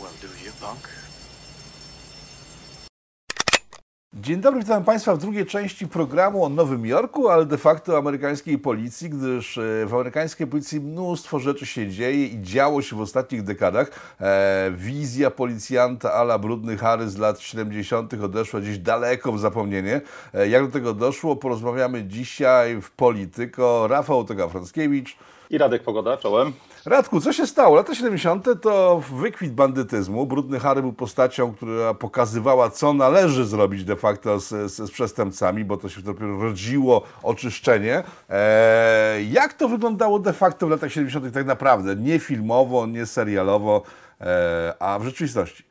Well, do you, punk? Dzień dobry, witam Państwa w drugiej części programu o Nowym Jorku, ale de facto amerykańskiej policji, gdyż e, w amerykańskiej policji mnóstwo rzeczy się dzieje i działo się w ostatnich dekadach. E, wizja policjanta ala Brudny Harry z lat 70. odeszła gdzieś daleko w zapomnienie. E, jak do tego doszło, porozmawiamy dzisiaj w Polityko. Rafał Toga-Frąckiewicz. I Radek Pogoda, czołem. Radku, co się stało? Lata 70. to wykwit bandytyzmu. Brudny Harry był postacią, która pokazywała, co należy zrobić de facto z, z, z przestępcami, bo to się dopiero rodziło oczyszczenie. Eee, jak to wyglądało de facto w latach 70. tak naprawdę? Nie filmowo, nie serialowo, eee, a w rzeczywistości?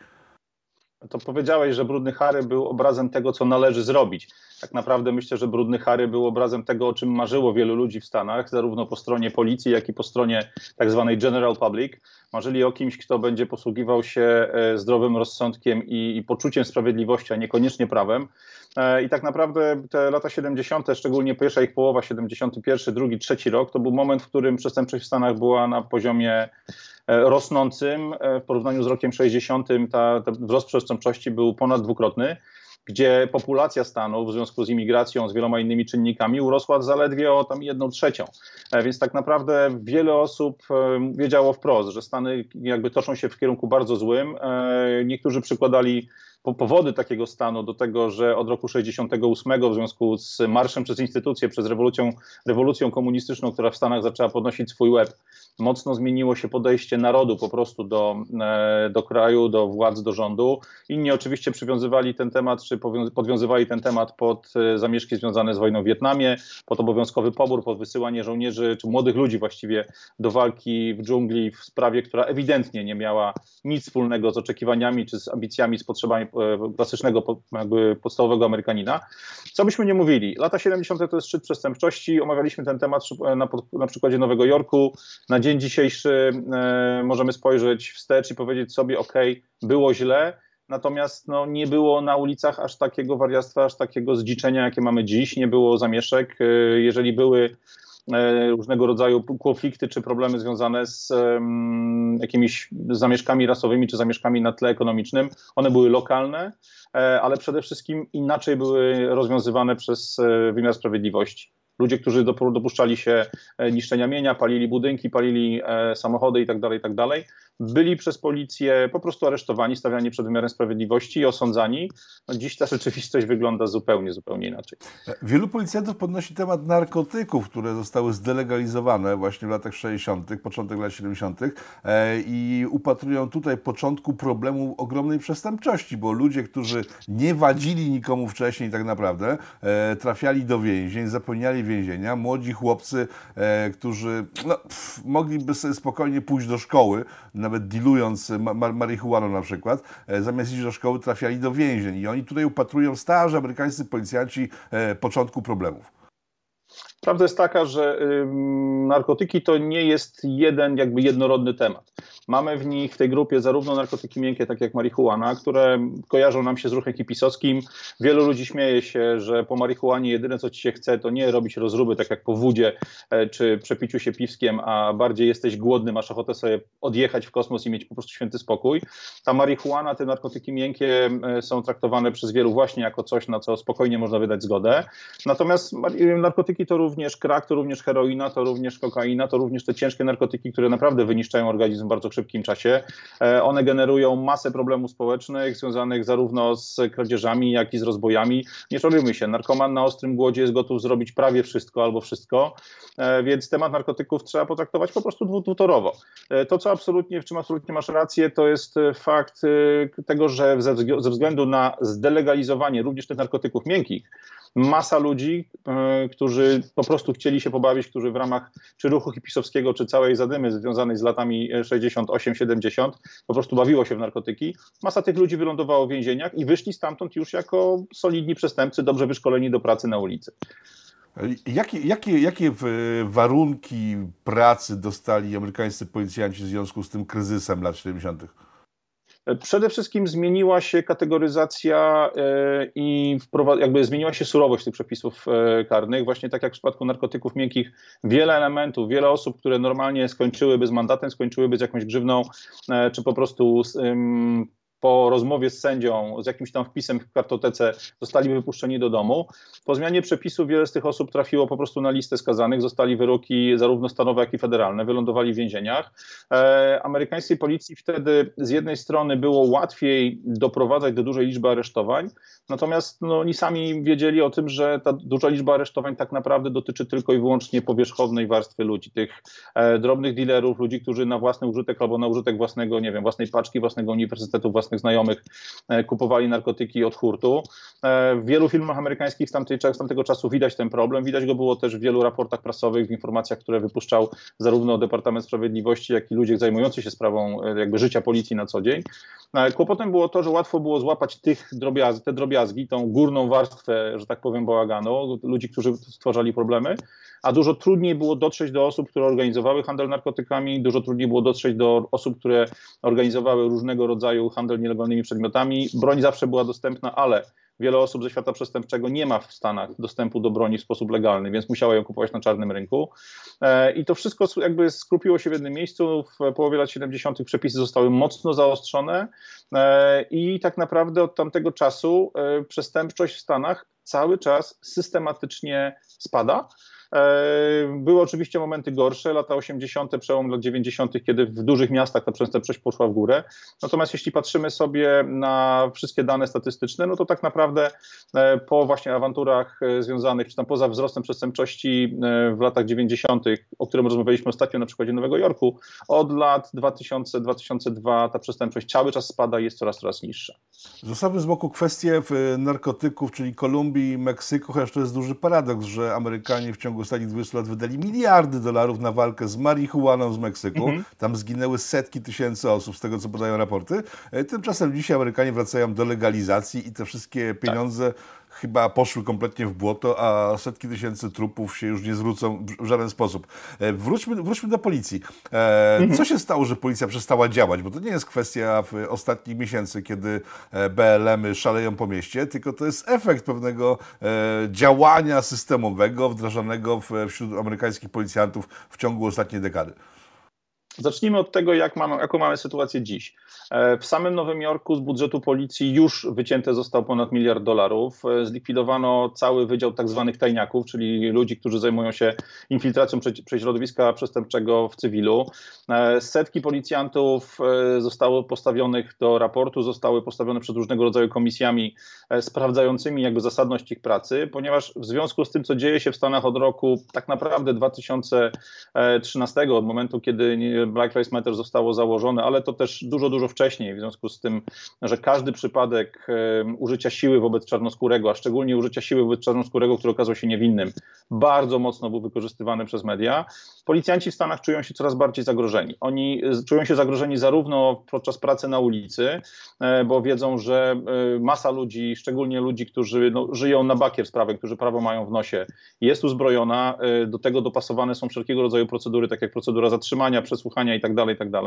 To powiedziałeś, że Brudny Harry był obrazem tego, co należy zrobić. Tak naprawdę myślę, że Brudny Harry był obrazem tego, o czym marzyło wielu ludzi w Stanach, zarówno po stronie policji, jak i po stronie tak zwanej general public. Marzyli o kimś, kto będzie posługiwał się e, zdrowym rozsądkiem i, i poczuciem sprawiedliwości, a niekoniecznie prawem. E, I tak naprawdę te lata 70., szczególnie pierwsza ich połowa, 71, drugi, trzeci rok, to był moment, w którym przestępczość w Stanach była na poziomie e, rosnącym. W porównaniu z rokiem 60 ta, ta wzrost przestępczości był ponad dwukrotny gdzie populacja stanu w związku z imigracją, z wieloma innymi czynnikami urosła zaledwie o tam jedną trzecią. Więc tak naprawdę wiele osób wiedziało wprost, że Stany jakby toczą się w kierunku bardzo złym. Niektórzy przykładali powody takiego stanu do tego, że od roku 68 w związku z marszem przez instytucje, przez rewolucją, rewolucją komunistyczną, która w Stanach zaczęła podnosić swój łeb, mocno zmieniło się podejście narodu po prostu do, e, do kraju, do władz, do rządu. Inni oczywiście przywiązywali ten temat, czy podwiązywali ten temat pod e, zamieszki związane z wojną w Wietnamie, pod obowiązkowy pobór, pod wysyłanie żołnierzy, czy młodych ludzi właściwie do walki w dżungli w sprawie, która ewidentnie nie miała nic wspólnego z oczekiwaniami, czy z ambicjami, z potrzebami klasycznego, jakby podstawowego Amerykanina. Co byśmy nie mówili, lata 70. to jest szczyt przestępczości, omawialiśmy ten temat na, na przykładzie Nowego Jorku, na dzień dzisiejszy e, możemy spojrzeć wstecz i powiedzieć sobie, ok, było źle, natomiast no, nie było na ulicach aż takiego wariactwa, aż takiego zdziczenia, jakie mamy dziś, nie było zamieszek. E, jeżeli były e, różnego rodzaju konflikty czy problemy związane z jakimiś zamieszkami rasowymi czy zamieszkami na tle ekonomicznym, one były lokalne, ale przede wszystkim inaczej były rozwiązywane przez wymiar sprawiedliwości ludzie, którzy dopuszczali się e, niszczenia mienia, palili budynki, palili e, samochody itd., tak itd., tak byli przez policję po prostu aresztowani, stawiani przed wymiarem sprawiedliwości i osądzani. No dziś ta rzeczywistość wygląda zupełnie, zupełnie inaczej. Wielu policjantów podnosi temat narkotyków, które zostały zdelegalizowane właśnie w latach 60., początek lat 70. E, i upatrują tutaj początku problemu ogromnej przestępczości, bo ludzie, którzy nie wadzili nikomu wcześniej tak naprawdę, e, trafiali do więzień, zapełniali więzienia. Młodzi chłopcy, e, którzy no, pff, mogliby sobie spokojnie pójść do szkoły, nawet dealując ma marihuaną na przykład, e, zamiast iść do szkoły trafiali do więzień. I oni tutaj upatrują starzy amerykańscy policjanci e, początku problemów. Prawda jest taka, że narkotyki to nie jest jeden jakby jednorodny temat. Mamy w nich, w tej grupie zarówno narkotyki miękkie, tak jak marihuana, które kojarzą nam się z ruchem hipisowskim. Wielu ludzi śmieje się, że po marihuanie jedyne co ci się chce to nie robić rozruby, tak jak po wódzie e, czy przepiciu się piwskiem, a bardziej jesteś głodny, masz ochotę sobie odjechać w kosmos i mieć po prostu święty spokój. Ta marihuana, te narkotyki miękkie e, są traktowane przez wielu właśnie jako coś, na co spokojnie można wydać zgodę. Natomiast narkotyki to również krak, to również heroina, to również kokaina, to również te ciężkie narkotyki, które naprawdę wyniszczają organizm bardzo szybkim czasie. E, one generują masę problemów społecznych związanych zarówno z kradzieżami, jak i z rozbojami. Nie czarujmy się, narkoman na ostrym głodzie jest gotów zrobić prawie wszystko albo wszystko, e, więc temat narkotyków trzeba potraktować po prostu dwutorowo. E, to, co absolutnie, w czym absolutnie masz rację, to jest fakt tego, że ze względu na zdelegalizowanie również tych narkotyków miękkich, masa ludzi, e, którzy po prostu chcieli się pobawić, którzy w ramach czy ruchu hipisowskiego, czy całej zadymy związanej z latami 68-70 po prostu bawiło się w narkotyki. Masa tych ludzi wylądowało w więzieniach i wyszli stamtąd już jako solidni przestępcy, dobrze wyszkoleni do pracy na ulicy. Jakie, jakie, jakie warunki pracy dostali amerykańscy policjanci w związku z tym kryzysem lat 70.? Przede wszystkim zmieniła się kategoryzacja e, i jakby zmieniła się surowość tych przepisów e, karnych. Właśnie tak jak w przypadku narkotyków miękkich, wiele elementów, wiele osób, które normalnie skończyłyby z mandatem, skończyłyby z jakąś grzywną, e, czy po prostu po rozmowie z sędzią, z jakimś tam wpisem w kartotece zostali wypuszczeni do domu. Po zmianie przepisów wiele z tych osób trafiło po prostu na listę skazanych, zostali wyroki zarówno stanowe, jak i federalne, wylądowali w więzieniach. E, amerykańskiej policji wtedy z jednej strony było łatwiej doprowadzać do dużej liczby aresztowań, natomiast no, oni sami wiedzieli o tym, że ta duża liczba aresztowań tak naprawdę dotyczy tylko i wyłącznie powierzchownej warstwy ludzi, tych e, drobnych dealerów, ludzi, którzy na własny użytek albo na użytek własnego, nie wiem, własnej paczki, własnego uniwersytetu, własnego własnych znajomych e, kupowali narkotyki od hurtu. E, w wielu filmach amerykańskich z, tamtej, z tamtego czasu widać ten problem. Widać go było też w wielu raportach prasowych, w informacjach, które wypuszczał zarówno Departament Sprawiedliwości, jak i ludzie zajmujący się sprawą e, jakby życia policji na co dzień. Kłopotem było to, że łatwo było złapać tych te drobiazgi, tą górną warstwę, że tak powiem, bałaganu, ludzi, którzy stwarzali problemy, a dużo trudniej było dotrzeć do osób, które organizowały handel narkotykami, dużo trudniej było dotrzeć do osób, które organizowały różnego rodzaju handel nielegalnymi przedmiotami. Broń zawsze była dostępna, ale wiele osób ze świata przestępczego nie ma w Stanach dostępu do broni w sposób legalny, więc musiało ją kupować na czarnym rynku. E, I to wszystko jakby skrupiło się w jednym miejscu. W połowie lat 70. przepisy zostały mocno zaostrzone e, i tak naprawdę od tamtego czasu e, przestępczość w Stanach cały czas systematycznie spada. E, były oczywiście momenty gorsze, lata 80., przełom lat 90., kiedy w dużych miastach ta przestępczość poszła w górę. Natomiast jeśli patrzymy sobie na wszystkie dane statystyczne, no to tak naprawdę e, po właśnie awanturach e, związanych, czy tam poza wzrostem przestępczości w latach 90., o którym rozmawialiśmy ostatnio na przykładzie Nowego Jorku, od lat 2000-2002 ta przestępczość cały czas spada i jest coraz, coraz niższa. Zostawmy z boku kwestię narkotyków, czyli Kolumbii i Meksyku, chociaż to jest duży paradoks, że Amerykanie w ciągu ostatnich 20 lat wydali miliardy dolarów na walkę z marihuaną z Meksyku. Mhm. Tam zginęły setki tysięcy osób, z tego co podają raporty. E, tymczasem dzisiaj Amerykanie wracają do legalizacji i te wszystkie pieniądze tak chyba poszły kompletnie w błoto, a setki tysięcy trupów się już nie zwrócą w żaden sposób. E, wróćmy, wróćmy do policji. E, mhm. Co się stało, że policja przestała działać? Bo to nie jest kwestia w ostatnich miesięcy, kiedy e, BLM-y szaleją po mieście, tylko to jest efekt pewnego działania systemowego wdrażanego wśród amerykańskich policjantów w ciągu ostatniej dekady. Zacznijmy od tego, jak mamy, jaką mamy sytuację dziś. E, w samym Nowym Jorku z budżetu policji już wycięte został ponad miliard dolarów. E, zlikwidowano cały wydział tak zwanych tajniaków, czyli ludzi, którzy zajmują się infiltracją prześrodowiska przestępczego w cywilu. E, setki policjantów zostało postawionych do raportu, zostały postawione przed różnego rodzaju komisjami sprawdzającymi jakby zasadność ich pracy, ponieważ w związku z tym, co dzieje się w Stanach od roku tak naprawdę 2013, od momentu, kiedy Black Lives Matter zostało założone, ale to też dużo, dużo wcześniej, w związku z tym, że każdy przypadek użycia siły wobec czarnoskórego, a szczególnie użycia siły wobec czarnoskórego, który okazał się niewinnym, bardzo mocno był wykorzystywany przez media. Policjanci w Stanach czują się coraz bardziej zagrożeni. Oni e, czują się zagrożeni zarówno podczas pracy na ulicy, e, bo wiedzą, że e, masa ludzi, szczególnie ludzi, którzy no, żyją na bakier sprawę, którzy prawo mają w nosie, jest uzbrojona. Do tego dopasowane są wszelkiego rodzaju procedury, tak jak procedura zatrzymania, przesłuchania itd., tak itd.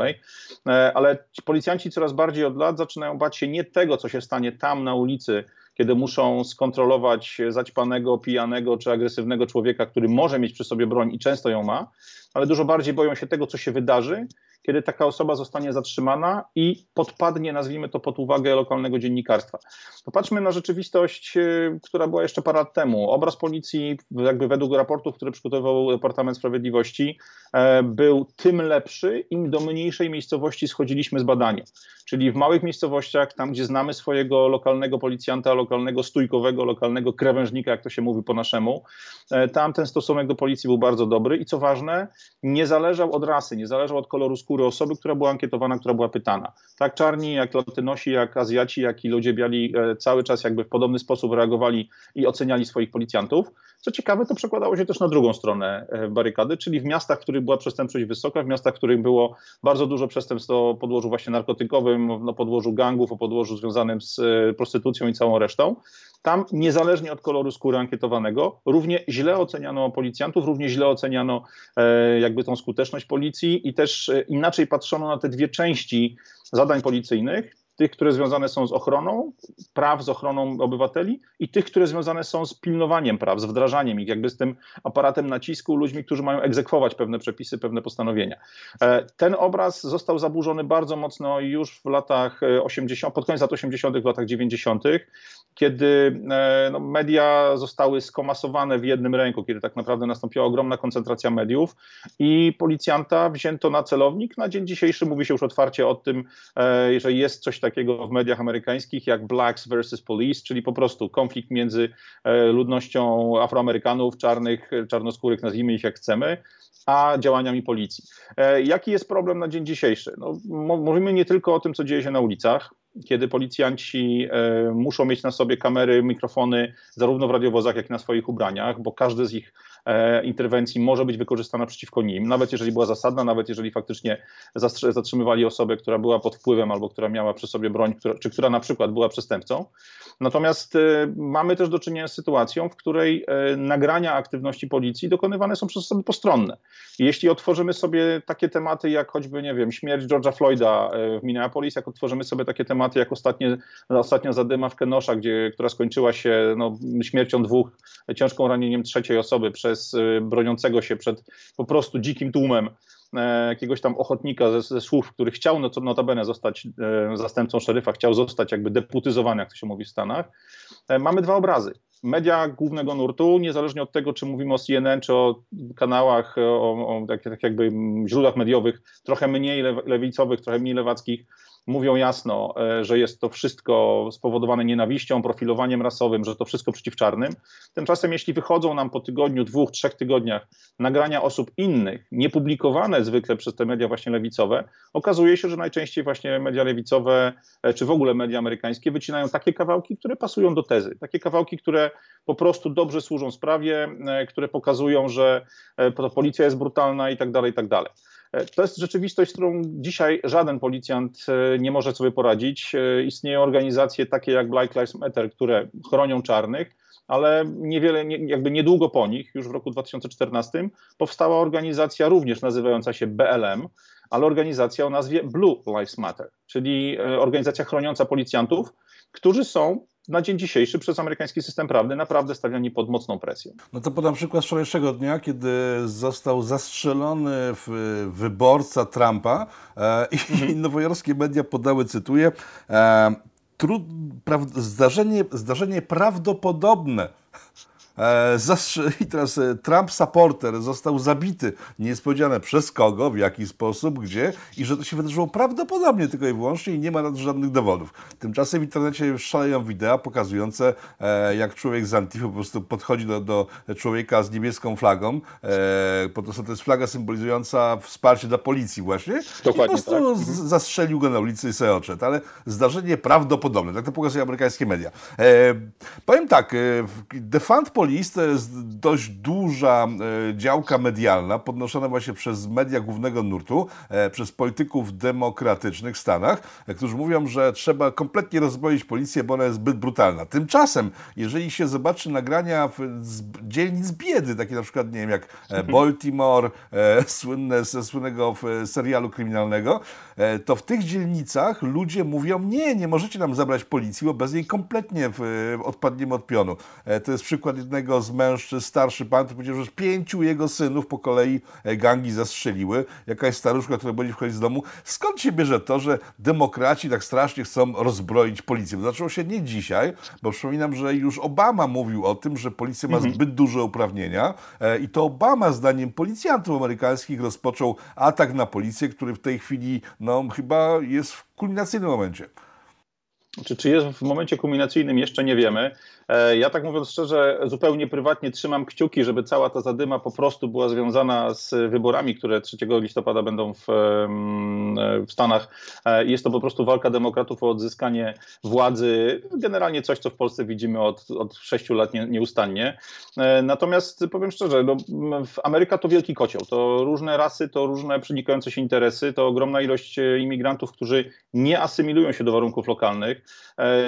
Tak ale policjanci coraz bardziej od lat zaczynają bać się nie tego, co się stanie tam na ulicy, kiedy muszą skontrolować zaćpanego, pijanego czy agresywnego człowieka, który może mieć przy sobie broń i często ją ma, ale dużo bardziej boją się tego, co się wydarzy, kiedy taka osoba zostanie zatrzymana i podpadnie, nazwijmy to, pod uwagę lokalnego dziennikarstwa. Popatrzmy na rzeczywistość, y, która była jeszcze parę lat temu. Obraz policji, jakby według raportów, które przygotował Departament Sprawiedliwości, e, był tym lepszy, im do mniejszej miejscowości schodziliśmy z badania. Czyli w małych miejscowościach, tam gdzie znamy swojego lokalnego policjanta, lokalnego stójkowego, lokalnego krawężnika, jak to się mówi po naszemu, e, tam ten stosunek do policji był bardzo dobry i co ważne, nie zależał od rasy, nie zależał od koloru skóry skóry osoby, która była ankietowana, która była pytana. Tak czarni, jak latynosi, jak Azjaci, jak i ludzie biali e, cały czas jakby w podobny sposób reagowali i oceniali swoich policjantów. Co ciekawe, to przekładało się też na drugą stronę e, barykady, czyli w miastach, w których była przestępczość wysoka, w miastach, w których było bardzo dużo przestępstw o podłożu właśnie narkotykowym, na podłożu gangów, o podłożu związanym z e, prostytucją i całą resztą. Tam, niezależnie od koloru skóry ankietowanego, równie źle oceniano policjantów, równie źle oceniano e, jakby tą skuteczność policji i też inaczej patrzono na te dwie części zadań policyjnych tych, które związane są z ochroną praw, z ochroną obywateli i tych, które związane są z pilnowaniem praw, z wdrażaniem ich, jakby z tym aparatem nacisku, ludźmi, którzy mają egzekwować pewne przepisy, pewne postanowienia. E, ten obraz został zaburzony bardzo mocno już w latach 80., pod koniec lat 80., w latach 90., kiedy e, no, media zostały skomasowane w jednym ręku, kiedy tak naprawdę nastąpiła ogromna koncentracja mediów i policjanta wzięto na celownik. Na dzień dzisiejszy mówi się już otwarcie o tym, e, że jest coś takiego w mediach amerykańskich jak blacks versus police, czyli po prostu konflikt między e, ludnością Afroamerykanów, czarnych, czarnoskórych, nazwijmy ich jak chcemy, a działaniami policji. Jaki jest problem na dzień dzisiejszy? No, mówimy nie tylko o tym, co dzieje się na ulicach, kiedy policjanci e, muszą mieć na sobie kamery, mikrofony, zarówno w radiowozach, jak i na swoich ubraniach, bo każdy z ich interwencji może być wykorzystana przeciwko nim, nawet jeżeli była zasadna, nawet jeżeli faktycznie zatrzymywali osobę, która była pod wpływem albo która miała przy sobie broń, która, czy która na przykład była przestępcą. Natomiast e, mamy też do czynienia z sytuacją, w której nagrania aktywności policji dokonywane są przez osoby postronne. Jeśli otworzymy sobie takie tematy jak choćby, nie wiem, śmierć George'a Floyda w Minneapolis, jak otworzymy sobie takie tematy, jak ostatnie, ostatnia zadyma w Kenosza, gdzie, która skończyła się no, śmiercią dwóch, ciężką ranieniem trzeciej osoby przez y, broniącego się przed po prostu dzikim tłumem e, jakiegoś tam ochotnika ze, ze słów, który chciał no, notabene zostać e, zastępcą szeryfa, chciał zostać jakby deputyzowany, jak to się mówi w Stanach. E, mamy dwa obrazy media głównego nurtu, niezależnie od tego, czy mówimy o CNN, czy o kanałach, o, o tak, tak jakby źródłach mediowych, trochę mniej lewicowych, trochę mniej lewackich, mówią jasno, e, że jest to wszystko spowodowane nienawiścią, profilowaniem rasowym, że to wszystko przeciwczarnym. Tymczasem, jeśli wychodzą nam po tygodniu, dwóch, trzech tygodniach nagrania osób innych, niepublikowane zwykle przez te media właśnie lewicowe, okazuje się, że najczęściej właśnie media lewicowe, e, czy w ogóle media amerykańskie wycinają takie kawałki, które pasują do tezy. Takie kawałki, które po prostu dobrze służą sprawie, e, które pokazują, że policja jest brutalna i tak dalej, i tak dalej. E, to jest rzeczywistość, z którą dzisiaj żaden policjant e, nie może sobie poradzić. E, istnieją organizacje takie jak Black Lives Matter, które chronią czarnych, ale niewiele, jakby niedługo po nich, już w roku 2014, powstała organizacja również nazywająca się BLM, ale organizacja o nazwie Blue Lives Matter, czyli organizacja chroniąca policjantów, którzy są na dzień dzisiejszy przez amerykański system prawny naprawdę stawiani pod mocną presją. No to podam przykład wczorajszego dnia, kiedy został zastrzelony wyborca Trumpa e, i mhm. nowojorskie media podały, cytuję, e, trud, pra, zdarzenie, zdarzenie prawdopodobne I teraz e, Trump supporter został zabity. Nie jest powiedziane przez kogo, w jaki sposób, gdzie i że to się wydarzyło prawdopodobnie tylko i wyłącznie i nie ma na to żadnych dowodów. Tymczasem w internecie szaleją wideo pokazujące, e, jak człowiek z Antify po prostu podchodzi do, do człowieka z niebieską flagą. Po prostu to jest flaga symbolizująca wsparcie dla policji właśnie. Dokładnie, I po prostu tak. Zastrzelił go na ulicy i sobie odszedł. Ale zdarzenie prawdopodobne. Tak to pokazują amerykańskie media. Powiem tak, defund policji To jest dość duża e, działka medialna, podnoszona właśnie przez media głównego nurtu, e, przez polityków demokratycznych w Stanach, e, którzy mówią, że trzeba kompletnie rozbroić policję, bo ona jest zbyt brutalna. Tymczasem, jeżeli się zobaczy nagrania z dzielnic biedy, takie na przykład, nie wiem, jak Baltimore, słynne ze słynnego serialu kryminalnego, to w tych dzielnicach ludzie mówią, nie, nie możecie nam zabrać policji, bo bez niej kompletnie odpadniemy od pionu. To jest przykład jednego z mężczyzn, starszy pan, który powiedział, że pięciu jego synów po kolei e, gangi zastrzeliły. Jakaś staruszka, która będzie wchodzić z domu. Skąd się bierze to, że demokraci tak strasznie chcą rozbroić policję? Bo zaczęło się nie dzisiaj, bo przypominam, że już Obama mówił o tym, że policja ma mhm. zbyt duże uprawnienia e, i to Obama, zdaniem policjantów amerykańskich, rozpoczął atak na policję, który w tej chwili no, chyba jest w kulminacyjnym momencie. Czy, czy jest w momencie kulminacyjnym, jeszcze nie wiemy. E, ja tak mówiąc szczerze, zupełnie prywatnie trzymam kciuki, żeby cała ta zadyma po prostu była związana z wyborami, które 3 listopada będą w, w Stanach. E, jest to po prostu walka demokratów o odzyskanie władzy. Generalnie coś, co w Polsce widzimy od, od 6 lat nie, nieustannie. E, natomiast powiem szczerze, no, Ameryka to wielki kocioł. To różne rasy, to różne przenikające się interesy, to ogromna ilość imigrantów, którzy nie asymilują się do warunków lokalnych.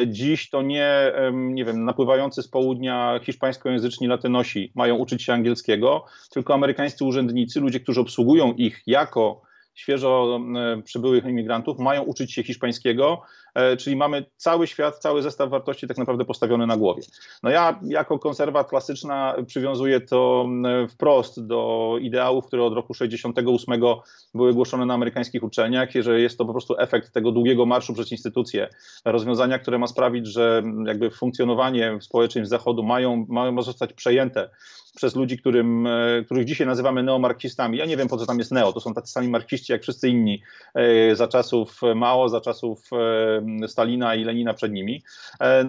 Dziś to nie, nie wiem, napływa z południa hiszpańskojęzyczni latynosi mają uczyć się angielskiego, tylko amerykańscy urzędnicy, ludzie, którzy obsługują ich jako świeżo przybyłych imigrantów mają uczyć się hiszpańskiego, czyli mamy cały świat, cały zestaw wartości tak naprawdę postawiony na głowie. No ja jako konserwa klasyczna przywiązuję to wprost do ideałów, które od roku 68 były głoszone na amerykańskich uczelniach, że jest to po prostu efekt tego długiego marszu przez instytucje, rozwiązania, które ma sprawić, że jakby funkcjonowanie społeczeństw Zachodu mają, mają zostać przejęte przez ludzi, którym, e, których dzisiaj nazywamy neomarksistami. Ja nie wiem, po co tam jest neo, to są tacy sami marksiści jak wszyscy inni e, za czasów Mao, za czasów e, Stalina i Lenina przed nimi.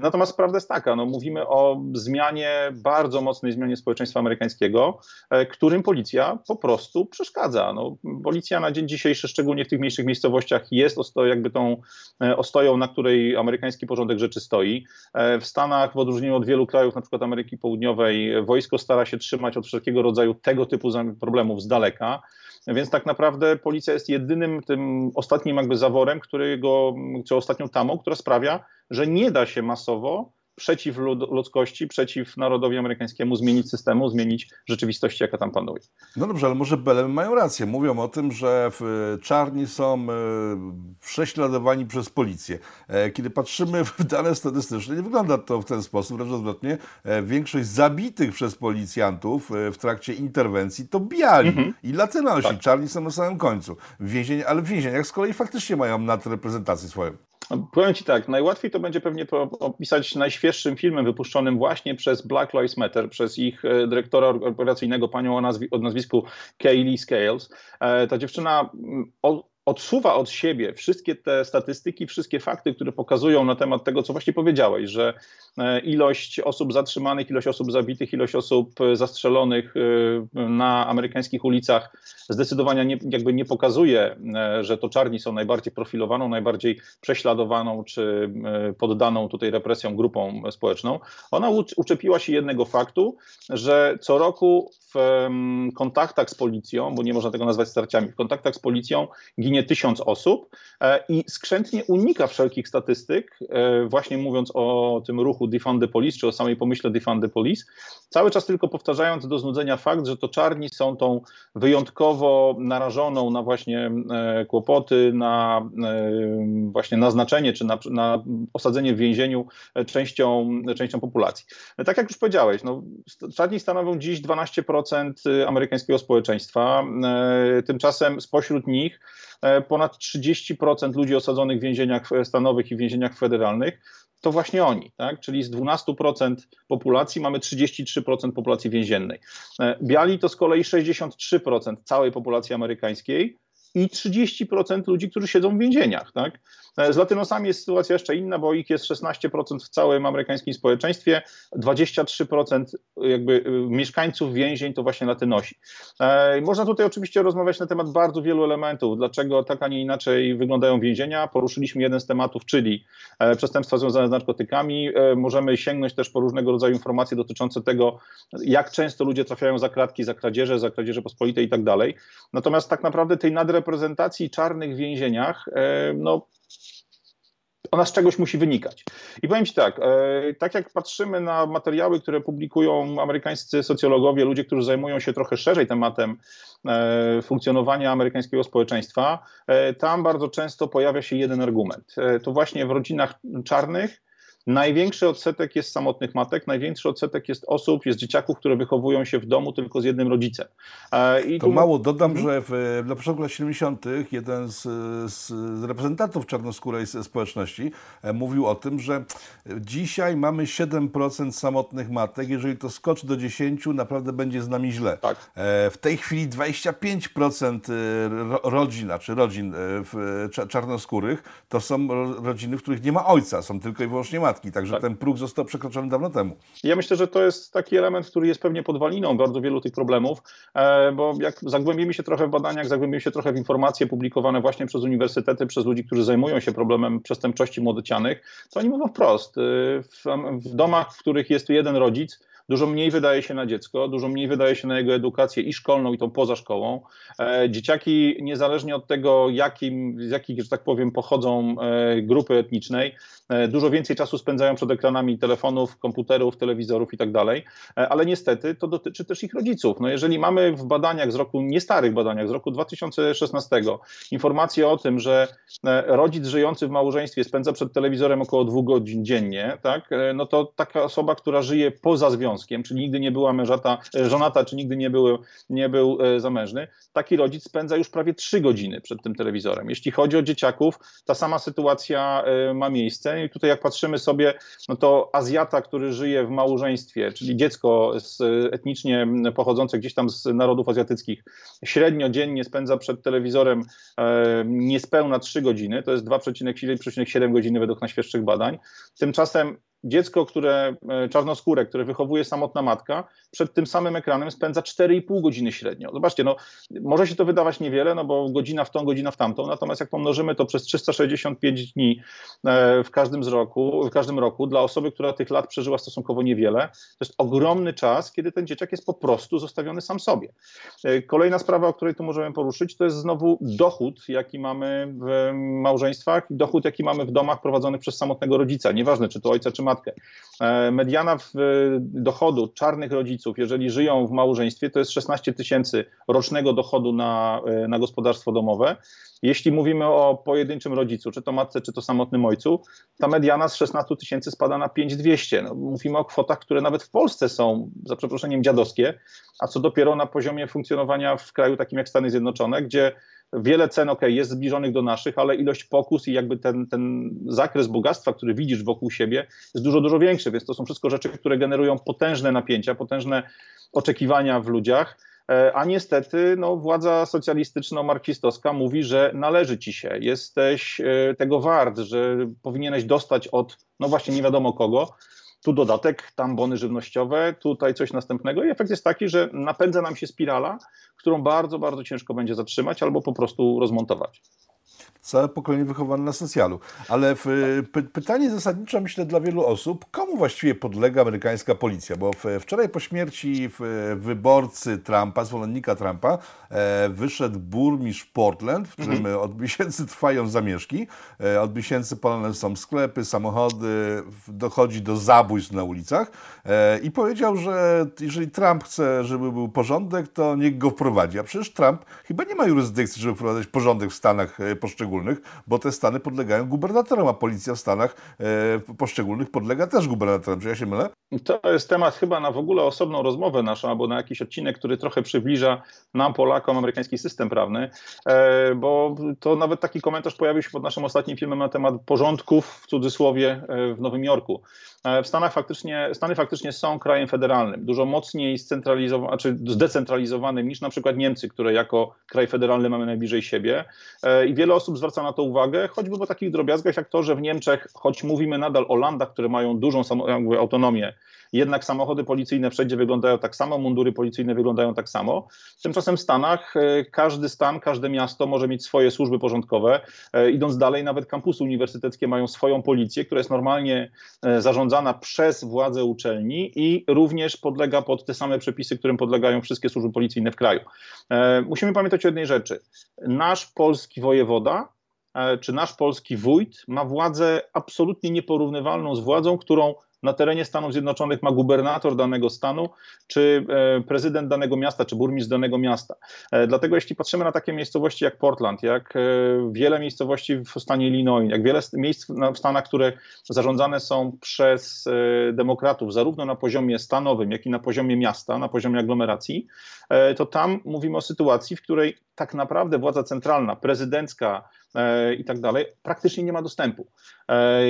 Natomiast prawda jest taka, no, mówimy o zmianie, bardzo mocnej zmianie społeczeństwa amerykańskiego, którym policja po prostu przeszkadza. No, policja na dzień dzisiejszy, szczególnie w tych mniejszych miejscowościach, jest jakby tą ostoją, na której amerykański porządek rzeczy stoi. W Stanach, w odróżnieniu od wielu krajów, na przykład Ameryki Południowej, wojsko stara się trzymać od wszelkiego rodzaju tego typu problemów z daleka. Więc tak naprawdę policja jest jedynym tym ostatnim jakby zaworem, którego, czy ostatnią tamą, która sprawia, że nie da się masowo przeciw ludzkości, przeciw narodowi amerykańskiemu zmienić systemu, zmienić rzeczywistości, jaka tam panuje. No dobrze, ale może Belem mają rację. Mówią o tym, że czarni są e, prześladowani przez policję. E, kiedy patrzymy w dane statystyczne, nie wygląda to w ten sposób, wręcz odwrotnie. E, większość zabitych przez policjantów w trakcie interwencji to biali mhm. i latynosi. Tak. Czarni są na samym końcu. Więzień, ale w więzieniach z kolei faktycznie mają nadreprezentację swoją. Powiem Ci tak, najłatwiej to będzie pewnie opisać najświeższym filmem wypuszczonym właśnie przez Black Lives Matter, przez ich e, dyrektora operacyjnego, panią o, nazwi o nazwisku Kaylee Scales. E, ta dziewczyna mm, odsuwa od siebie wszystkie te statystyki, wszystkie fakty, które pokazują na temat tego, co właśnie powiedziałeś, że ilość osób zatrzymanych, ilość osób zabitych, ilość osób e, zastrzelonych e, na amerykańskich ulicach zdecydowanie nie, jakby nie pokazuje, że to czarni są najbardziej profilowaną, najbardziej prześladowaną czy poddaną tutaj represjom grupą społeczną. Ona uczepiła się jednego faktu, że co roku w kontaktach z policją, bo nie można tego nazwać starciami, w kontaktach z policją ginie tysiąc osób e, i skrzętnie unika wszelkich statystyk, e, właśnie mówiąc o tym ruchu Defund the Police, czy o samej pomyśle Defund the Police, cały czas tylko powtarzając do znudzenia fakt, że to czarni są tą wyjątkowo narażoną na właśnie e, kłopoty, na właśnie naznaczenie, czy na, na osadzenie w więzieniu częścią, częścią populacji. Tak jak już powiedziałeś, no, czarni stanowią dziś 12% amerykańskiego społeczeństwa, tymczasem spośród nich E, ponad 30% ludzi osadzonych w więzieniach stanowych i więzieniach federalnych to właśnie oni, tak? czyli z 12% populacji mamy 33% populacji więziennej. E, biali to z kolei 63% całej populacji amerykańskiej i 30% ludzi, którzy siedzą w więzieniach. Tak? E, z latynosami jest sytuacja jeszcze inna, bo ich jest 16% w całym amerykańskim społeczeństwie, 23% jakby y, mieszkańców więzień to właśnie latynosi. E, można tutaj oczywiście rozmawiać na temat bardzo wielu elementów, dlaczego tak, a nie inaczej wyglądają więzienia. Poruszyliśmy jeden z tematów, czyli e, przestępstwa związane z narkotykami. Możemy sięgnąć też po różnego rodzaju informacje dotyczące tego, jak często ludzie trafiają za kratki, za kradzieże, za kradzieże pospolite i tak dalej. Natomiast tak naprawdę tej nadreprezentacji czarnych w więzieniach, no ona z czegoś musi wynikać. I powiem Ci tak, e, tak jak patrzymy na materiały, które publikują amerykańscy socjologowie, ludzie, którzy zajmują się trochę szerzej tematem e, funkcjonowania amerykańskiego społeczeństwa, e, tam bardzo często pojawia się jeden argument. To właśnie w rodzinach czarnych Największy odsetek jest samotnych matek, największy odsetek jest osób, jest dzieciaków, które wychowują się w domu tylko z jednym rodzicem. E, I to tu... mało dodam, mhm. że w, na początku lat 70. jeden z, z reprezentantów czarnoskórej społeczności e, mówił o tym, że dzisiaj mamy 7% samotnych matek, jeżeli to skoczy do 10, naprawdę będzie z nami źle. Tak. E, w tej chwili 25% rodzin, czy rodzin czarnoskórych to są rodziny, w których nie ma ojca, są tylko i wyłącznie matki podatki, także tak. ten próg został przekroczony dawno temu. Ja myślę, że to jest taki element, który jest pewnie podwaliną bardzo wielu tych problemów, e, bo jak zagłębimy się trochę w badaniach, zagłębimy się trochę w informacje publikowane właśnie przez uniwersytety, przez ludzi, którzy zajmują się problemem przestępczości młodocianych, to oni mówią wprost, e, w, w domach, w których jest jeden rodzic, dużo mniej wydaje się na dziecko, dużo mniej wydaje się na jego edukację i szkolną, i tą poza szkołą. E, dzieciaki, niezależnie od tego, jakim, z jakich, że tak powiem, pochodzą e, grupy etnicznej, e, dużo więcej czasu spędzają przed ekranami telefonów, komputerów, telewizorów i tak dalej, ale niestety to dotyczy też ich rodziców. No jeżeli mamy w badaniach z roku, nie starych badaniach, z roku 2016 informacje o tym, że rodzic żyjący w małżeństwie spędza przed telewizorem około dwóch godzin dziennie, tak, no to taka osoba, która żyje poza związkiem, czyli nigdy nie była mężata, żonata, czy nigdy nie był, nie był zamężny, taki rodzic spędza już prawie trzy godziny przed tym telewizorem. Jeśli chodzi o dzieciaków, ta sama sytuacja e, ma miejsce i tutaj jak patrzymy sobie, no to Azjata, który żyje w małżeństwie, czyli dziecko z, etnicznie pochodzące gdzieś tam z narodów azjatyckich, średnio dziennie spędza przed telewizorem e, niespełna 3 godziny, to jest 2,7 godziny według najświeższych badań. Tymczasem dziecko, które e, czarnoskóre, które wychowuje samotna matka, przed tym samym ekranem spędza 4,5 godziny średnio. Zobaczcie, no, może się to wydawać niewiele, no bo godzina w tą, godzina w tamtą, natomiast jak pomnożymy to przez 365 dni e, w każdym z roku, w każdym roku, dla osoby, która tych lat przeżyła stosunkowo niewiele, to jest ogromny czas, kiedy ten dzieciak jest po prostu zostawiony sam sobie. E, kolejna sprawa, o której tu możemy poruszyć, to jest znowu dochód, jaki mamy w małżeństwach dochód, jaki mamy w domach prowadzonych przez samotnego rodzica. Nieważne, czy to ojca, czy matkę. E, mediana dochodu czarnych rodziców, jeżeli żyją w małżeństwie, to jest 16 tysięcy rocznego dochodu na, e, na gospodarstwo domowe. Jeśli mówimy o pojedynczym rodzicu, czy to matce, czy to samotnym ojcu, ta mediana z 16 tysięcy spada na 5200. No, mówimy o kwotach, które nawet w Polsce są, za przeproszeniem, dziadowskie, a co dopiero na poziomie funkcjonowania w kraju takim jak Stany Zjednoczone, gdzie wiele cen, ok, jest zbliżonych do naszych, ale ilość pokus i jakby ten, ten zakres bogactwa, który widzisz wokół siebie, jest dużo, dużo większy. Więc to są wszystko rzeczy, które generują potężne napięcia, potężne oczekiwania w ludziach. E, a niestety no, władza socjalistyczno-marksistowska mówi, że należy ci się, jesteś e, tego wart, że powinieneś dostać od, no właśnie nie wiadomo kogo, tu dodatek, tam bony żywnościowe, tutaj coś następnego i efekt jest taki, że napędza nam się spirala, którą bardzo, bardzo ciężko będzie zatrzymać albo po prostu rozmontować całe pokolenie wychowane na socjalu. Ale w, py, pytanie zasadnicze, myślę, dla wielu osób, komu właściwie podlega amerykańska policja? Bo w, wczoraj po śmierci wyborcy Trumpa, zwolennika Trumpa, e, wyszedł burmistrz Portland, w którym mhm. od miesięcy trwają zamieszki, e, od miesięcy palone są sklepy, samochody, dochodzi do zabójstw na ulicach e, i powiedział, że jeżeli Trump chce, żeby był porządek, to niech go wprowadzi. A przecież Trump chyba nie ma jurysdykcji, żeby wprowadzać porządek w Stanach e, poszczególnych poszczególnych, bo te stany podlegają gubernatorom, a policja w stanach e, poszczególnych podlega też gubernatorom. Czy ja się mylę? To jest temat chyba na w ogóle osobną rozmowę naszą, albo na jakiś odcinek, który trochę przybliża nam, Polakom, amerykański system prawny, e, bo to nawet taki komentarz pojawił się pod naszym ostatnim filmem na temat porządków, w cudzysłowie, e, w Nowym Jorku. E, w Stanach faktycznie, Stany faktycznie są krajem federalnym, dużo mocniej scentralizowanym, czy zdecentralizowanym niż na przykład Niemcy, które jako kraj federalny mamy najbliżej siebie. I wiele osób zwraca na to uwagę, choćby po takich drobiazgach jak to, że w Niemczech, choć mówimy nadal o landach, które mają dużą autonomię, jednak samochody policyjne wszędzie wyglądają tak samo, mundury policyjne wyglądają tak samo. Tymczasem w Stanach e, każdy stan, każde miasto może mieć swoje służby porządkowe. E, idąc dalej, nawet kampusy uniwersyteckie mają swoją policję, która jest normalnie e, zarządzana przez władze uczelni i również podlega pod te same przepisy, którym podlegają wszystkie służby policyjne w kraju. Musimy pamiętać o jednej rzeczy. Nasz polski wojewoda czy nasz polski wójt ma władzę absolutnie nieporównywalną z władzą, którą na terenie Stanów Zjednoczonych ma gubernator danego stanu, czy e, prezydent danego miasta, czy burmistrz danego miasta. E, dlatego jeśli patrzymy na takie miejscowości jak Portland, jak e, wiele miejscowości w stanie Illinois, jak wiele miejsc w Stanach, które zarządzane są przez demokratów, zarówno na poziomie stanowym, jak i na poziomie miasta, na poziomie aglomeracji, to tam mówimy o sytuacji, w której tak naprawdę władza centralna, prezydencka, i tak dalej, praktycznie nie ma dostępu.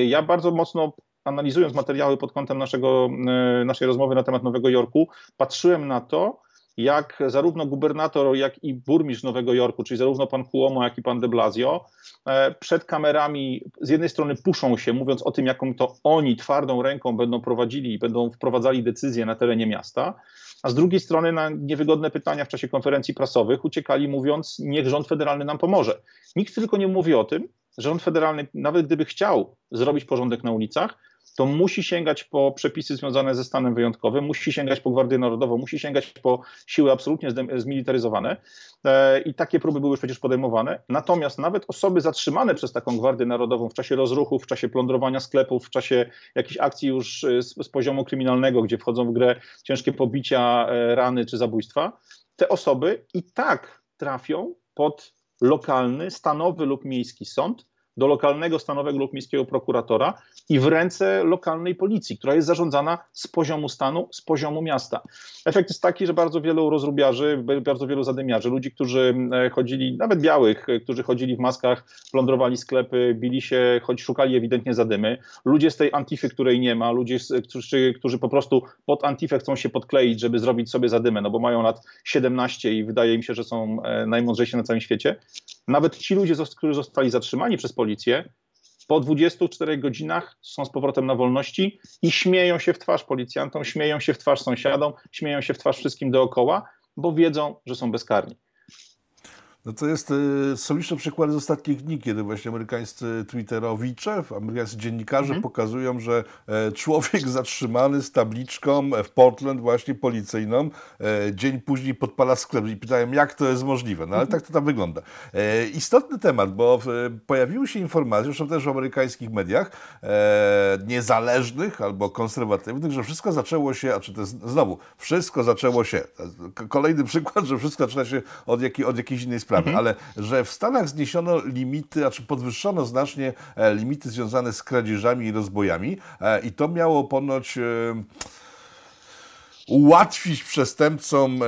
Ja bardzo mocno analizując materiały pod kątem naszego, e, naszej rozmowy na temat Nowego Jorku, patrzyłem na to, jak zarówno gubernator, jak i burmistrz Nowego Jorku, czyli zarówno pan Cuomo, jak i pan de Blasio, e, przed kamerami z jednej strony puszą się, mówiąc o tym, jaką to oni twardą ręką będą prowadzili i będą wprowadzali decyzje na terenie miasta, a z drugiej strony na niewygodne pytania w czasie konferencji prasowych uciekali, mówiąc, niech rząd federalny nam pomoże. Nikt tylko nie mówi o tym, że rząd federalny, nawet gdyby chciał zrobić porządek na ulicach, to musi sięgać po przepisy związane ze stanem wyjątkowym, musi sięgać po Gwardię Narodową, musi sięgać po siły absolutnie zmilitaryzowane e, i takie próby były już przecież podejmowane. Natomiast nawet osoby zatrzymane przez taką Gwardię Narodową w czasie rozruchów, w czasie plądrowania sklepów, w czasie jakichś akcji już e, z, z poziomu kryminalnego, gdzie wchodzą w grę ciężkie pobicia, e, rany czy zabójstwa, te osoby i tak trafią pod lokalny, stanowy lub miejski sąd, do lokalnego, stanowego lub miejskiego prokuratora i w ręce lokalnej policji, która jest zarządzana z poziomu stanu, z poziomu miasta. Efekt jest taki, że bardzo wielu rozrubiarzy, bardzo wielu zadymiarzy, ludzi, którzy e, chodzili, nawet białych, e, którzy chodzili w maskach, plądrowali sklepy, bili się, choć szukali ewidentnie zadymy, ludzie z tej antify, której nie ma, ludzie, którzy, którzy po prostu pod antifę chcą się podkleić, żeby zrobić sobie zadymę, no bo mają lat 17 i wydaje mi się, że są e, najmądrzejsi na całym świecie. Nawet ci ludzie, którzy zostali zatrzymani przez policję, po 24 godzinach są z powrotem na wolności i śmieją się w twarz policjantom, śmieją się w twarz sąsiadom, śmieją się w twarz wszystkim dookoła, bo wiedzą, że są bezkarni. No to jest, y, są liczne przykłady z ostatnich dni, kiedy właśnie amerykańscy twitterowicze, amerykańscy dziennikarze mhm. pokazują, że e, człowiek zatrzymany z tabliczką w Portland właśnie policyjną e, dzień później podpala sklep i pytają, jak to jest możliwe. No ale mhm. tak to tam wygląda. E, istotny temat, bo pojawiły się informacje, zresztą też w amerykańskich mediach, niezależnych albo konserwatywnych, że wszystko zaczęło się, a czy to jest znowu, wszystko zaczęło się. Kolejny przykład, że wszystko zaczyna się od, jakiej, od jakiejś innej sprawy sprawy, mhm. ale że w Stanach zniesiono limity, znaczy podwyższono znacznie e, limity związane z kradzieżami i rozbojami e, i to miało ponoć e, ułatwić przestępcom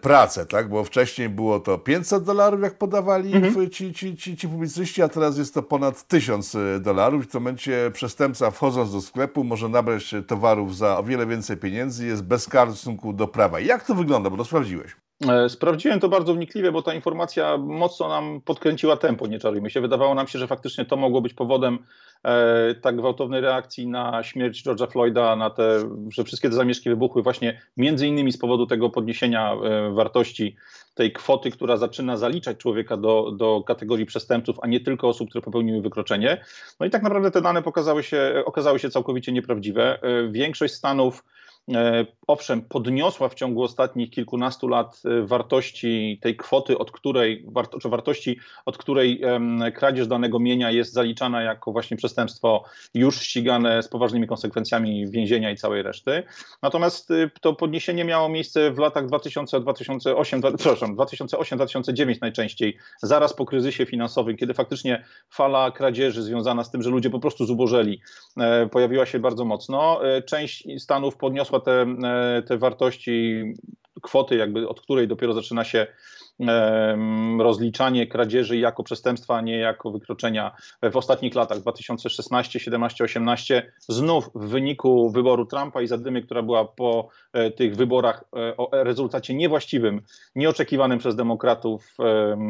pracę, tak? Bo wcześniej było to 500 dolarów, jak podawali mhm. ci, ci, ci, ci publicyści, a teraz jest to ponad 1000 dolarów. W tym momencie przestępca wchodząc do sklepu może nabrać towarów za o wiele więcej pieniędzy, jest bezkarny w stosunku do prawa. Jak to wygląda? Bo to sprawdziłeś. E, sprawdziłem to bardzo wnikliwie, bo ta informacja mocno nam podkręciła tempo, nie czarujmy się. Wydawało nam się, że faktycznie to mogło być powodem e, tak gwałtownej reakcji na śmierć George'a Floyda, na te, że wszystkie te zamieszki wybuchły właśnie między innymi z powodu tego podniesienia e, wartości tej kwoty, która zaczyna zaliczać człowieka do, do kategorii przestępców, a nie tylko osób, które popełniły wykroczenie. No i tak naprawdę te dane pokazały się, okazały się całkowicie nieprawdziwe. Większość stanów owszem, podniosła w ciągu ostatnich kilkunastu lat e, wartości tej kwoty, od której, czy wartości, od której kradzież danego mienia jest zaliczana jako właśnie przestępstwo już ścigane z poważnymi konsekwencjami więzienia i całej reszty. Natomiast e, to podniesienie miało miejsce w latach 2000-2008, przepraszam, 2008-2009 najczęściej, zaraz po kryzysie finansowym, kiedy faktycznie fala kradzieży związana z tym, że ludzie po prostu zubożeli, pojawiła się bardzo mocno. Część stanów podniosła te, e, te wartości, kwoty, jakby od której dopiero zaczyna się rozliczanie kradzieży jako przestępstwa, a nie jako wykroczenia w ostatnich latach 2016, 17, 18. Znów w wyniku wyboru Trumpa i zadymy, która była po e, tych wyborach e, o rezultacie niewłaściwym, nieoczekiwanym przez demokratów,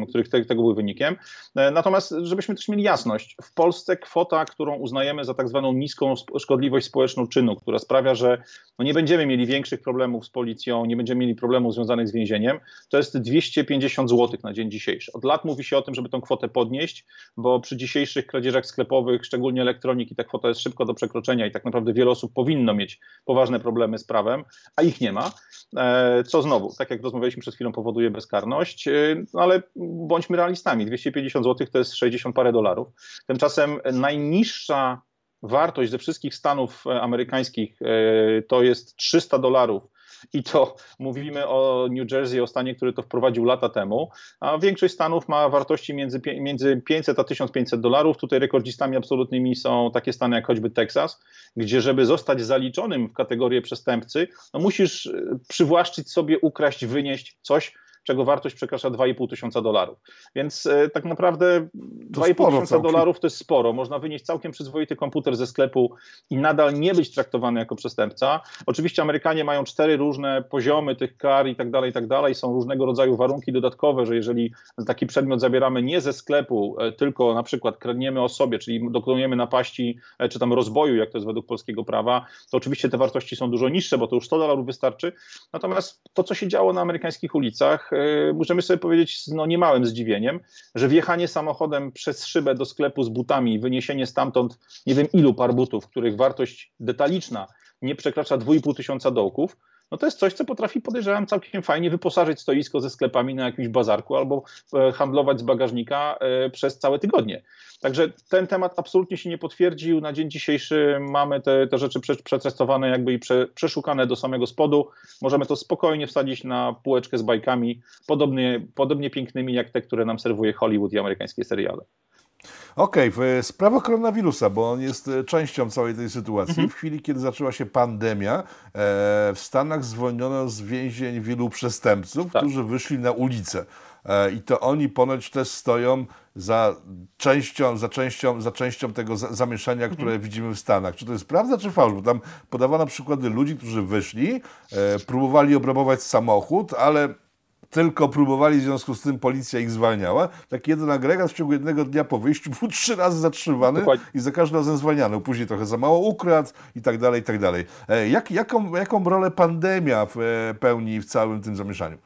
których tego był wynikiem. E, natomiast, żebyśmy też mieli jasność, w Polsce kwota, którą uznajemy za tak zwaną niską szkodliwość społeczną czynu, która sprawia, że no nie będziemy mieli większych problemów z policją, nie będziemy mieli problemów związanych z więzieniem, to jest 250 50 zł na dzień dzisiejszy. Od lat mówi się o tym, żeby tę kwotę podnieść, bo przy dzisiejszych kradzieżach sklepowych, szczególnie elektroniki, ta kwota jest szybko do przekroczenia i tak naprawdę wiele osób powinno mieć poważne problemy z prawem, a ich nie ma. E, co znowu, tak jak rozmawialiśmy przed chwilą, powoduje bezkarność, e, no ale bądźmy realistami. 250 zł to jest 60 parę dolarów. Tymczasem najniższa wartość ze wszystkich stanów e, amerykańskich to jest 300 dolarów i to mówimy o New Jersey, o stanie, który to wprowadził lata temu, a większość stanów ma wartości między, między 500 a 1500 dolarów. Tutaj rekordzistami absolutnymi są takie stany jak choćby Teksas, gdzie żeby zostać zaliczonym w kategorię przestępcy, no musisz przywłaszczyć sobie, ukraść, wynieść coś, czego wartość przekracza 2,5 tysiąca dolarów. Więc e, tak naprawdę 2,5 tysiąca dolarów to jest sporo. Można wynieść całkiem przyzwoity komputer ze sklepu i nadal nie być traktowany jako przestępca. Oczywiście Amerykanie mają cztery różne poziomy tych kar i tak dalej, i tak dalej. Są różnego rodzaju warunki dodatkowe, że jeżeli taki przedmiot zabieramy nie ze sklepu, e, tylko na przykład kradniemy osobie, czyli dokonujemy napaści e, czy tam rozboju, jak to jest według polskiego prawa, to oczywiście te wartości są dużo niższe, bo to już 100 dolarów wystarczy. Natomiast to, co się działo na amerykańskich ulicach, możemy sobie powiedzieć z no, niemałym zdziwieniem, że wjechanie samochodem przez szybę do sklepu z butami, wyniesienie stamtąd nie wiem ilu par butów, których wartość detaliczna nie przekracza 2,5 tysiąca dołków, no to jest coś, co potrafi, podejrzewam, całkiem fajnie wyposażyć stoisko ze sklepami na jakimś bazarku albo e, handlować z bagażnika e, przez całe tygodnie. Także ten temat absolutnie się nie potwierdził. Na dzień dzisiejszy mamy te, te rzeczy przetestowane jakby i prze, przeszukane do samego spodu. Możemy to spokojnie wsadzić na półeczkę z bajkami, podobnie, podobnie pięknymi jak te, które nam serwuje Hollywood i amerykańskie seriale. Okej, okay, sprawa koronawirusa, bo on jest e, częścią całej tej sytuacji. Mhm. W chwili, kiedy zaczęła się pandemia, e, w Stanach zwolniono z więzień wielu przestępców, tak. którzy wyszli na ulicę. E, I to oni ponoć też stoją za częścią, za częścią, za częścią tego zamieszania, które mhm. widzimy w Stanach. Czy to jest prawda, czy fałsz? Bo tam podawano przykłady ludzi, którzy wyszli, próbowali obrabować samochód, ale tylko próbowali, w związku z tym policja ich zwalniała. Taki jeden agregat w ciągu jednego dnia po wyjściu był trzy razy zatrzymany Dokładnie. i za każdym razem zwalniany. Później trochę za mało ukradł i tak dalej, i tak dalej. E, jak, jaką, jaką rolę pandemia e, pełni w całym tym zamieszaniu?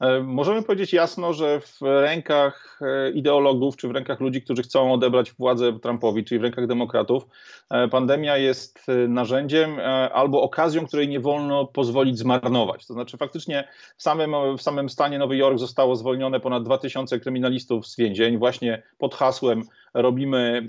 E, możemy powiedzieć jasno, że w rękach e, ideologów, czy w rękach ludzi, którzy chcą odebrać władzę Trumpowi, czyli w rękach demokratów, e, pandemia jest narzędziem albo okazją, której nie wolno pozwolić zmarnować. To znaczy, faktycznie w samym, w samym stanie Nowy Jork zostało zwolnione ponad 2000 kryminalistów z więzień, właśnie pod hasłem robimy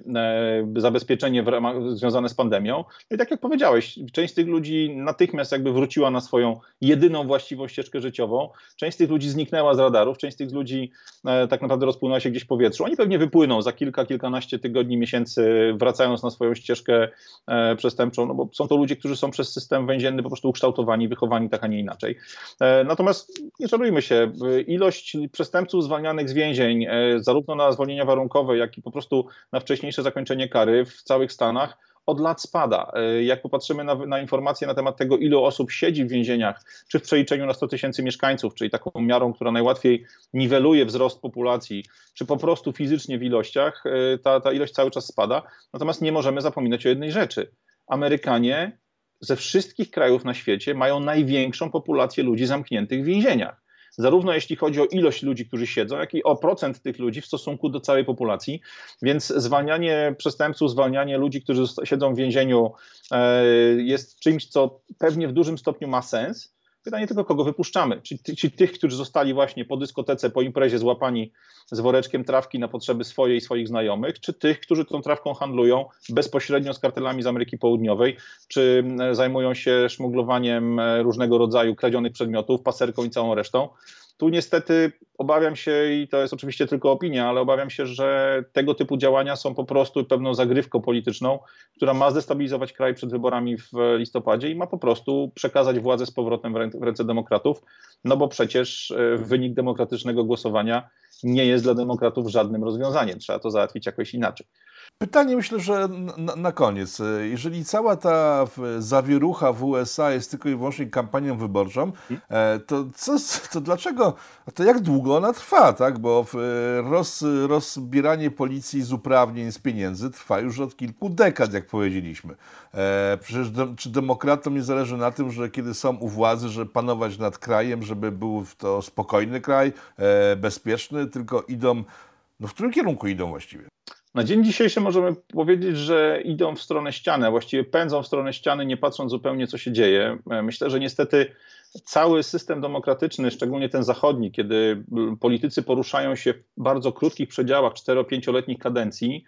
zabezpieczenie ramach, związane z pandemią. No I tak jak powiedziałeś, część z tych ludzi natychmiast jakby wróciła na swoją jedyną właściwą ścieżkę życiową. Część z tych ludzi zniknęła z radarów, część z tych ludzi e, tak naprawdę rozpłynęła się gdzieś w powietrzu. Oni pewnie wypłyną za kilka, kilkanaście tygodni, miesięcy, wracając na swoją ścieżkę e, przestępczą, no bo są to ludzie, którzy są przez system więzienny po prostu ukształtowani, wychowani tak, a nie inaczej. E, natomiast nie czarujmy się, ilość przestępców zwalnianych z więzień, zarówno na zwolnienia warunkowe, jak i po prostu na wcześniejsze zakończenie kary w całych Stanach, od lat spada. E, jak popatrzymy na, na, informacje na temat tego, ilu osób siedzi w więzieniach, czy w przeliczeniu na 100 tysięcy mieszkańców, czyli taką miarą, która najłatwiej niweluje wzrost populacji, czy po prostu fizycznie w ilościach, e, ta, ta ilość cały czas spada. Natomiast nie możemy zapominać o jednej rzeczy. Amerykanie ze wszystkich krajów na świecie mają największą populację ludzi zamkniętych w więzieniach zarówno jeśli chodzi o ilość ludzi, którzy siedzą, jak i o procent tych ludzi w stosunku do całej populacji. Więc zwalnianie przestępców, zwalnianie ludzi, którzy siedzą w więzieniu e, jest czymś, co pewnie w dużym stopniu ma sens Pytanie tylko, kogo wypuszczamy? Czy, czy, tych, którzy zostali właśnie po dyskotece, po imprezie złapani z woreczkiem trawki na potrzeby swojej i swoich znajomych, czy tych, którzy tą trawką handlują bezpośrednio z kartelami z Ameryki Południowej, czy zajmują się szmuglowaniem e, różnego rodzaju kradzionych przedmiotów, paserką i całą resztą? Tu niestety obawiam się, i to jest oczywiście tylko opinia, ale obawiam się, że tego typu działania są po prostu pewną zagrywką polityczną, która ma zdestabilizować kraj przed wyborami w listopadzie i ma po prostu przekazać władzę z powrotem w ręce demokratów, no bo przecież e, wynik demokratycznego głosowania nie jest dla demokratów żadnym rozwiązaniem. Trzeba to załatwić jakoś inaczej. Pytanie myślę, że na, na, koniec. Jeżeli cała ta zawierucha w USA jest tylko i wyłącznie kampanią wyborczą, e, to, co, to dlaczego, to jak długo ona trwa, tak? Bo roz, rozbieranie policji z uprawnień, z pieniędzy trwa już od kilku dekad, jak powiedzieliśmy. E, przecież de, czy demokratom nie zależy na tym, że kiedy są u władzy, że panować nad krajem, żeby był to spokojny kraj, e, bezpieczny, tylko idą, no w którym kierunku idą właściwie? Na dzień dzisiejszy możemy powiedzieć, że idą w stronę ściany, a właściwie pędzą w stronę ściany, nie patrząc zupełnie, co się dzieje. E, myślę, że niestety cały system demokratyczny, szczególnie ten zachodni, kiedy politycy poruszają się w bardzo krótkich przedziałach 4-5-letnich kadencji,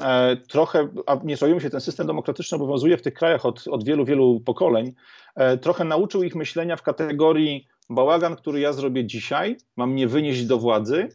e, trochę, a nie czujemy się, ten system demokratyczny obowiązuje w tych krajach od, od wielu, wielu pokoleń, e, trochę nauczył ich myślenia w kategorii bałagan, który ja zrobię dzisiaj, mam mnie wynieść do władzy,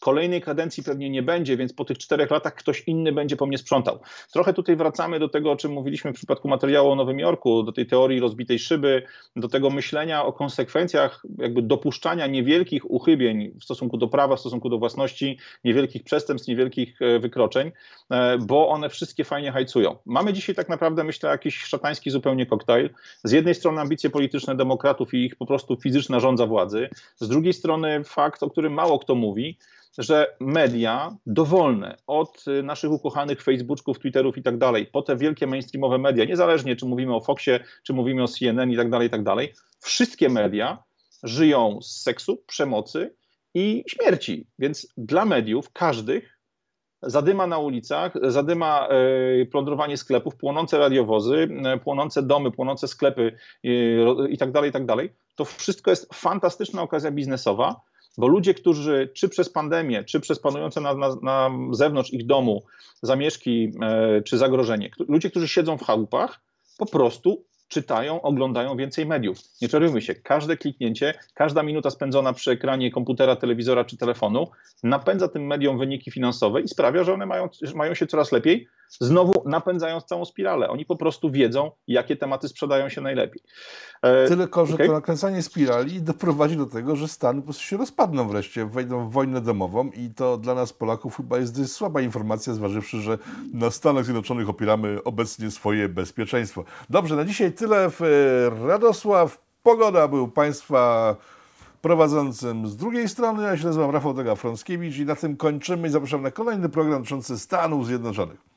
Kolejnej kadencji pewnie nie będzie, więc po tych czterech latach ktoś inny będzie po mnie sprzątał. Trochę tutaj wracamy do tego, o czym mówiliśmy w przypadku materiału o Nowym Jorku, do tej teorii rozbitej szyby, do tego myślenia o konsekwencjach jakby dopuszczania niewielkich uchybień w stosunku do prawa, w stosunku do własności, niewielkich przestępstw, niewielkich e, wykroczeń, e, bo one wszystkie fajnie hajcują. Mamy dzisiaj tak naprawdę, myślę, jakiś szatański zupełnie koktajl. Z jednej strony ambicje polityczne demokratów i ich po prostu fizyczna rządza władzy, z drugiej strony fakt, o którym mało kto mówi, że media dowolne, od naszych ukochanych Facebooków, Twitterów i tak dalej, po te wielkie mainstreamowe media, niezależnie czy mówimy o Foxie, czy mówimy o CNN i tak dalej, i tak dalej, wszystkie media żyją z seksu, przemocy i śmierci. Więc dla mediów, każdych, zadyma na ulicach, zadyma e, plądrowanie sklepów, płonące radiowozy, e, płonące domy, płonące sklepy i tak dalej, i tak dalej. To wszystko jest fantastyczna okazja biznesowa, bo ludzie, którzy czy przez pandemię, czy przez panujące na, na, na zewnątrz ich domu zamieszki czy zagrożenie, ludzie, którzy siedzą w chałupach, po prostu czytają, oglądają więcej mediów. Nie czarujmy się, każde kliknięcie, każda minuta spędzona przy ekranie komputera, telewizora czy telefonu napędza tym mediom wyniki finansowe i sprawia, że one mają, mają się coraz lepiej, znowu napędzając całą spiralę. Oni po prostu wiedzą, jakie tematy sprzedają się najlepiej. E, Tylko, że okay? to nakręcanie spirali doprowadzi do tego, że Stany po prostu się rozpadną wreszcie, wejdą w wojnę domową i to dla nas Polaków chyba jest dość słaba informacja, zważywszy, że na Stanach Zjednoczonych opieramy obecnie swoje bezpieczeństwo. Dobrze, na dzisiaj tyle. W e, Radosław Pogoda był Państwa prowadzącym z drugiej strony. Ja się nazywam Rafał Dega-Frąckiewicz i na tym kończymy zapraszam na kolejny program dotyczący Stanów Zjednoczonych.